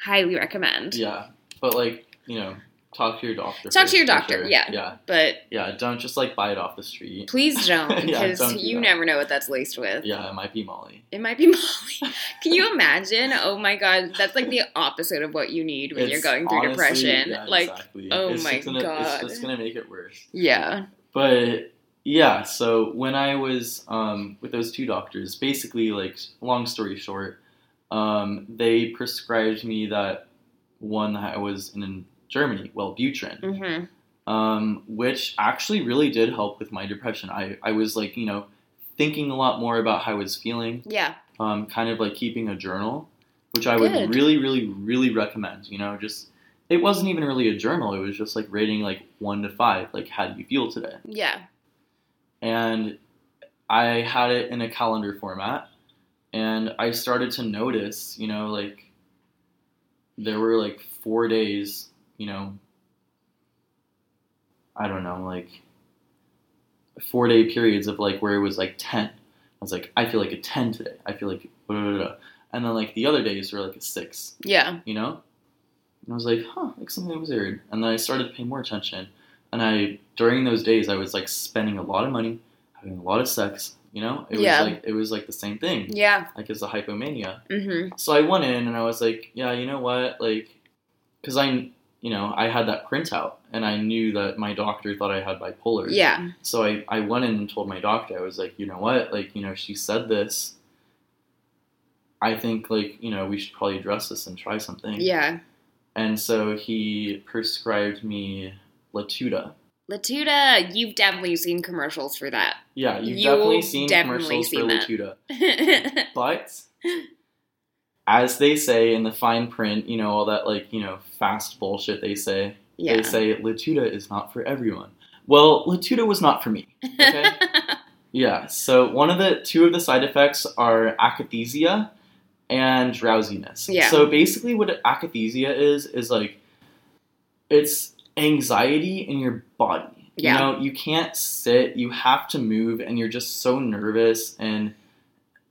Highly recommend. yeah. But like, you know, talk to your doctor. Talk to your doctor, sure. yeah. Yeah. But Yeah. Don't just like buy it off the street. please don't because don't do you that. never know what that's laced with. Yeah, it might be Molly. It might be Molly. Can you imagine? Oh my god, that's like the opposite of what you need when you're going through honestly- depression. yeah, like, exactly. oh It's my gonna, God. It's just gonna make it worse. yeah. But yeah, so when I was um, with those two doctors, basically, like, long story short, um, they prescribed me that one that I was in Germany, Wellbutrin, hmm um, which actually really did help with my depression. I, I was like, you know, thinking a lot more about how I was feeling, Yeah. um, kind of like keeping a journal, which I Good. would really, really, really recommend. You know, just it wasn't even really a journal. It was just like rating like one to five, like how do you feel today? Yeah. and I had it in a calendar format, and I started to notice, you know, like there were like four days, you know, I don't know, like four day periods of like where it was like 10. I was like, I feel like a 10 today. I feel like, blah, blah, blah. and then like the other days were like a six, Yeah. you know? And I was like, huh, like something was weird. And then I started to pay more attention. And I, during those days, I was like spending a lot of money, having a lot of sex, you know? It Yeah. was like, it was like the same thing. Yeah. Like it's a hypomania. hmm So I went in and I was like, yeah, you know what? Like, cause I, you know, I had that printout and I knew that my doctor thought I had bipolar. Yeah. So I, I went in and told my doctor, I was like, you know what? Like, you know, she said this. I think, like, you know, we should probably address this and try something. Yeah. And so he prescribed me Latuda. Latuda, you've definitely seen commercials for that. Yeah, you've You've definitely seen definitely commercials seen for that. Latuda. But as they say in the fine print, you know, all that like, you know, fast bullshit they say, yeah. they say Latuda is not for everyone. Well, Latuda was not for me. Okay? yeah, so one of the two of the side effects are akathisia and drowsiness. Yeah. So basically what akathisia is is like it's anxiety in your body. Yeah. You know, you can't sit, you have to move and you're just so nervous and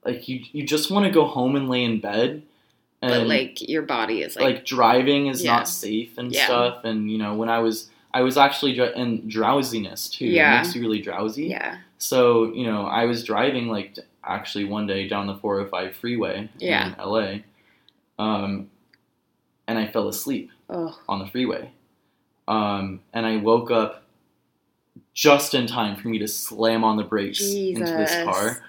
like you you just want to go home and lay in bed but And, like your body is like, like driving is Yeah. not safe and Yeah. stuff and you know when i was i was actually dr- and drowsiness too Yeah. it makes you really drowsy yeah, so you know i was driving like actually one day down the 405 freeway Yeah. in la um, and i fell asleep oh, on the freeway um, and i woke up just in time for me to slam on the brakes into this car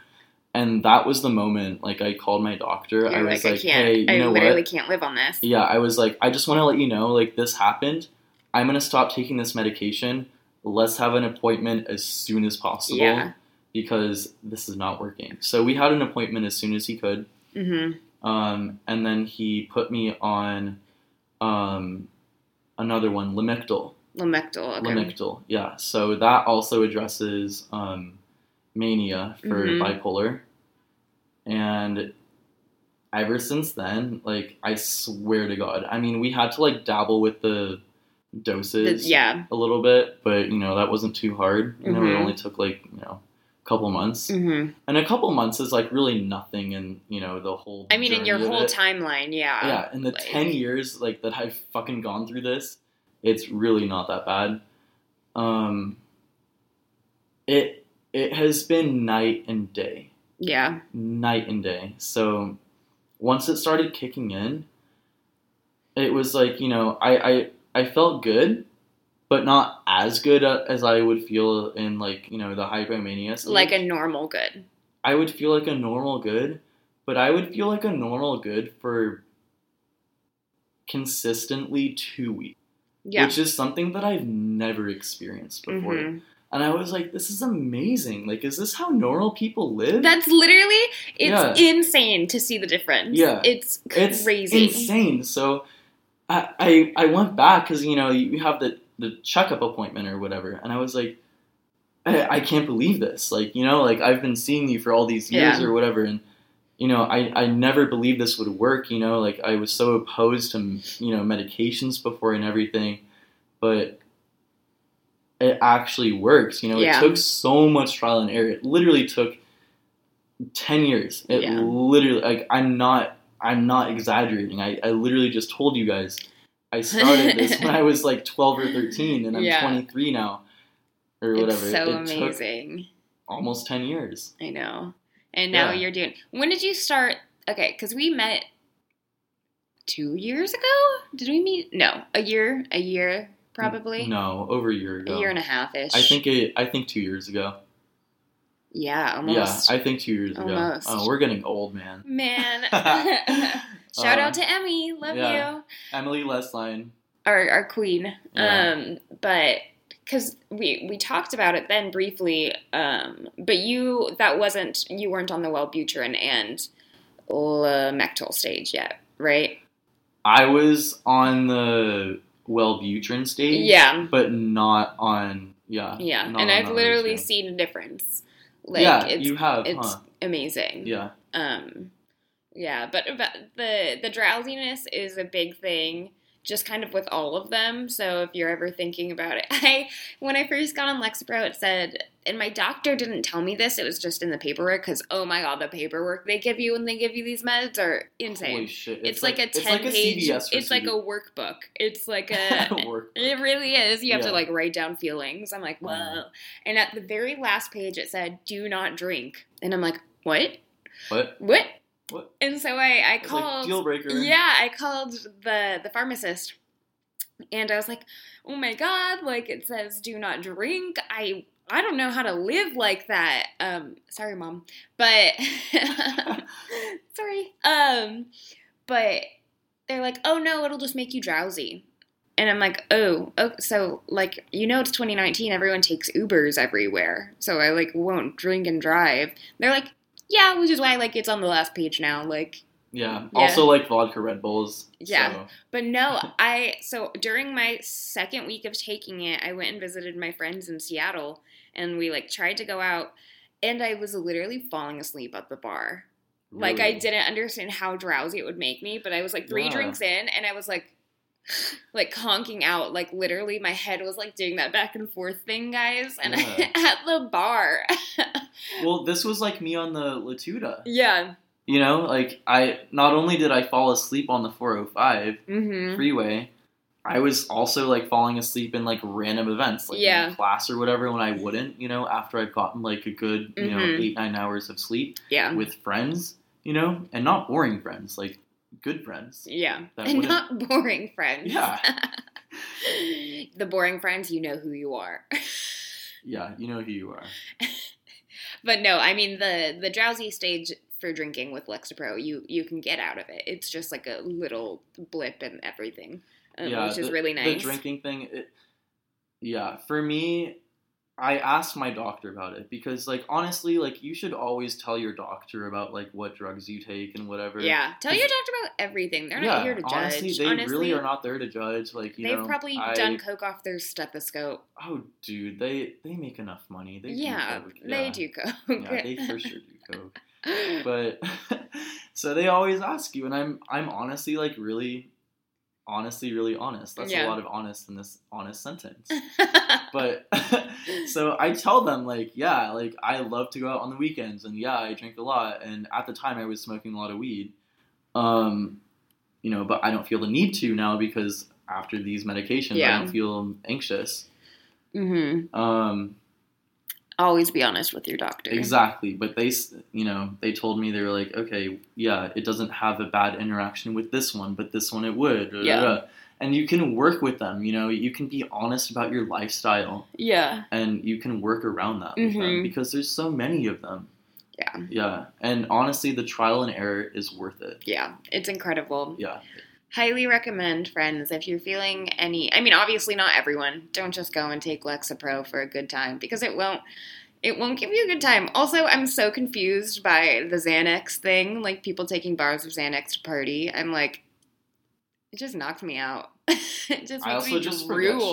and that was the moment like i called my doctor i you're was like, like, I can't, hey you I know literally what can't live on this. yeah, I was like, I just want to let you know, like, this happened. I'm going to stop taking this medication. Let's have an appointment as soon as possible Yeah. because this is not working. So we had an appointment as soon as he could. Mm-hmm. Um, and then he put me on um, another one, Lamictal. Lamictal. Okay. Lamictal, yeah. So that also addresses um, mania for Mhm. bipolar. And ever since then, like, I swear to God, I mean, we had to, like, dabble with the The- doses yeah. a little bit, but, you know, that wasn't too hard. You know, Mhm. it only took, like, you know, a couple months. Mm-hmm. And a couple months is, like, really nothing in, you know, the whole. I mean, in your whole it. timeline, yeah. Yeah, in the like- 10 years like that I've fucking gone through this, it's really not that bad. Um it it has been night and day. Yeah. Night and day. So once it started kicking in, it was like, you know, I I, I felt good, but not as good as I would feel in like, you know, the hypomania stage. Like a normal good. I would feel like a normal good, but I would feel like a normal good for consistently two weeks, Yeah. which is something that I've never experienced before. Mhm. And I was like, this is amazing. Like, is this how normal people live? That's literally it's Yeah. insane to see the difference. Yeah. It's it's crazy. insane. So I, I, I went back because, you know, you have the, the checkup appointment or whatever. And I was like, I, I can't believe this. Like, you know, like I've been seeing you for all these years Yeah. or whatever. And, you know, I, I never believed this would work. You know, like I was so opposed to, you know, medications before and everything. But it actually works. You know, Yeah. it took so much trial and error. It literally took 10 years. It Yeah. literally, like, I'm not. I'm not exaggerating. I, I literally just told you guys I started this when I was like 12 or 13 and I'm Yeah. 23 now or whatever. It's so it amazing. almost 10 years. I know. And now you're doing. When did you start? Okay, because we met two years ago. Did we meet? No, a year. A year probably. No, over a year ago. A year and a half ish. I think it. I think two years ago. Yeah, almost. Yeah, I think two years ago. Almost. Oh, we're getting old, man. Man. Shout Uh, out to Emmy. Love yeah. you. Emily Lesline. Our our queen. Yeah. Um, but because we we talked about it then briefly. Um, but you that wasn't you weren't on the Wellbutrin and Lamictal stage yet, right? I was on the Wellbutrin stage. Yeah. But not on. Yeah. Yeah, and I've literally seen a difference. Like yeah, it's you have, it's huh? amazing. Yeah. Um, yeah, but, but the the drowsiness is a big thing, just kind of with all of them. So if you're ever thinking about it, I when I first got on Lexapro, it said, and my doctor didn't tell me this. It was just in the paperwork because oh my god, the paperwork they give you when they give you these meds are insane. Holy shit! it's, like, a it's ten like a page. CVS it's like a workbook. It's like a. It really is. You have Yeah. to like write down feelings. I'm like, whoa. Mhm. And at the very last page, it said, "Do not drink," and I'm like, what? What? What? What? And so I, I called. deal breaker. yeah, I called the the pharmacist, and I was like, "Oh my god! Like it says, do not drink. I I don't know how to live like that. Um, sorry, mom, but sorry. Um, but they're like, oh no, it'll just make you drowsy. And I'm like, oh, oh, so like you know it's 2019, everyone takes Ubers everywhere, so I like won't drink and drive. They're like, yeah, which is why like it's on the last page now, like Yeah. Yeah. Also, like vodka Red Bulls. Yeah. so- But no, I so during my second week of taking it, I went and visited my friends in Seattle and we like tried to go out and I was literally falling asleep at the bar. Like I didn't understand how drowsy it would make me, but I was like three Yeah. drinks in and I was like like honking out like literally my head was like doing that back and forth thing guys and Yeah. at the bar Well, this was like me on the Latuda. yeah You know, like I not only did I fall asleep on the 405 Mm-hmm. freeway, I was also like falling asleep in like random events, like Yeah. in class or whatever, when I wouldn't, you know, after I'd gotten like a good, you know, Mhm. eight, nine hours of sleep Yeah. with friends, you know, and not boring friends, like good friends. Yeah. And wouldn't- not boring friends. Yeah. the boring friends, you know who you are. Yeah, you know who you are. but no, I mean the the drowsy stage for drinking with Lexapro, you you can get out of it. It's just like a little blip and everything, um, yeah, which is the- really The nice. drinking thing, it, yeah, for me, I asked my doctor about it because, like, honestly, like, you should always tell your doctor about like what drugs you take and whatever. Yeah, tell your doctor about everything. They're not here to judge. honestly, they Honestly, really are not there to judge. Like, you know, they've know, probably I- done coke off their stethoscope. Oh, dude, they they make enough money. They yeah, do coke. they Yeah. do coke. Yeah, they for sure do coke. But so they always ask you, and I'm I'm honestly like really, honestly really honest. That's Yeah. a lot of honest in this honest sentence. But so I tell them like, yeah, like I love to go out on the weekends, and yeah, I drink a lot. And at the time, I was smoking a lot of weed. Um, you know, but I don't feel the need to now because after these medications, Yeah. I don't feel anxious. hmm Um, Always be honest with your doctor. Exactly, but they, you know, they told me they were like, okay, yeah, it doesn't have a bad interaction with this one, but this one it would. Yeah. And you can work with them, you know, you can be honest about your lifestyle Yeah. and you can work around that with them Mhm. because there's so many of them. Yeah. Yeah, and honestly, the trial and error is worth it. Yeah. It's incredible. Yeah, Highly recommend, friends, if you're feeling any. I mean, obviously not everyone. Don't just go and take Lexapro for a good time because it won't. It won't give you a good time. Also, I'm so confused by the Xanax thing. Like people taking bars of Xanax to party. I'm like, it just knocked me out. it just I makes also me just shit.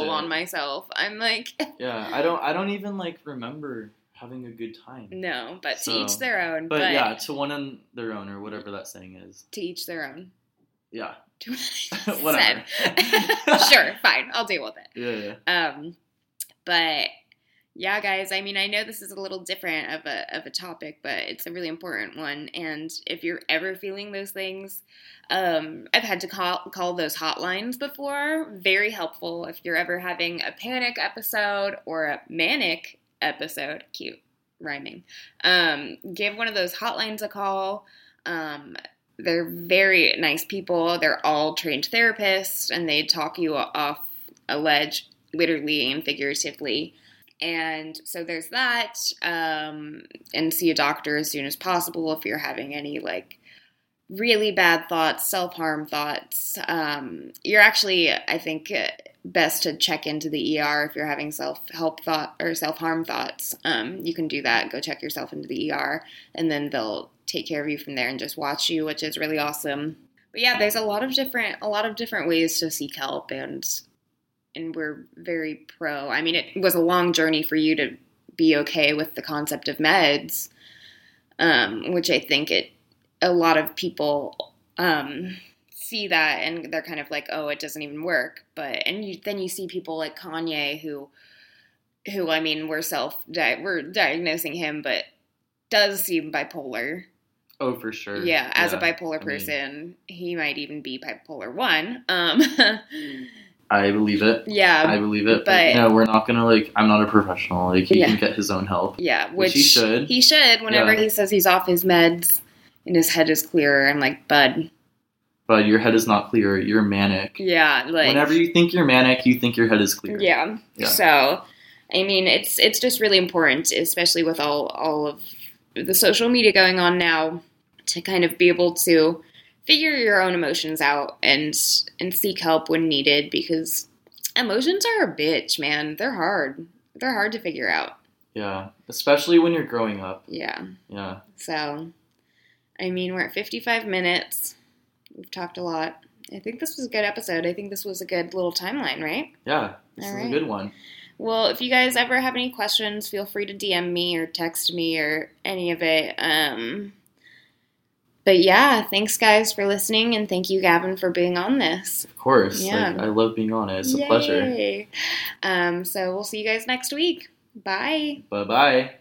on myself. I'm like, yeah. I don't, I don't even like remember having a good time. no. But to each their own. But, But, yeah, to one and their own, or whatever that saying is. to each their own. Yeah, To what I said. sure, fine. I'll deal with it. yeah, yeah. Um, but yeah, guys, I mean, I know this is a little different of a of a topic, but it's a really important one. And if you're ever feeling those things, um, I've had to call call those hotlines before. Very helpful if you're ever having a panic episode or a manic episode. Cute rhyming. Um, give one of those hotlines a call. Um, they're very nice people. They're all trained therapists, and they talk you off a ledge, literally and figuratively. And so there's that. Um, and see a doctor as soon as possible if you're having any like really bad thoughts, self harm thoughts. Um, you're actually, I think, best to check into the ER if you're having self help thought or self harm thoughts. Um, you can do that. Go check yourself into the ER, and then they'll take care of you from there and just watch you, which is really awesome. But yeah, there's a lot of different a lot of different ways to seek help, and and we're very pro. I mean, it was a long journey for you to be okay with the concept of meds, um, which I think it a lot of people um, see that and they're kind of like, oh, it doesn't even work. But and you, then you see people like Kanye who, who I mean, we're self we're diagnosing him, but does seem bipolar. Oh, for sure. Yeah, as a Yeah. bipolar I mean- person, he might even be bipolar one. Um, I believe it. yeah, I believe it. But, but- no, we're not gonna like. I'm not a professional. Like he Yeah. can get his own help. Yeah, which, Which he should. He should. Whenever Yeah. he says he's off his meds and his head is clearer, I'm like, bud. But your head is not clear. You're manic. Yeah, like Whenever you think you're manic, you think your head is clear. yeah. Yeah. So, I mean, it's it's just really important, especially with all all of the social media going on now, to kind of be able to figure your own emotions out and and seek help when needed because emotions are a bitch, man. They're hard. They're hard to figure out. Yeah. Especially when you're growing up. Yeah. Yeah. So, I mean, we're at 55 minutes. We've talked a lot. I think this was a good episode. I think this was a good little timeline, right? Yeah. This All is right. a good one. Well, if you guys ever have any questions, feel free to DM me or text me or any of it. Um, but yeah, thanks guys for listening, and thank you, Gavin, for being on this. Of course. Yeah. Like, I love being on it. It's a pleasure. Um, so we'll see you guys next week. Bye. Bye bye.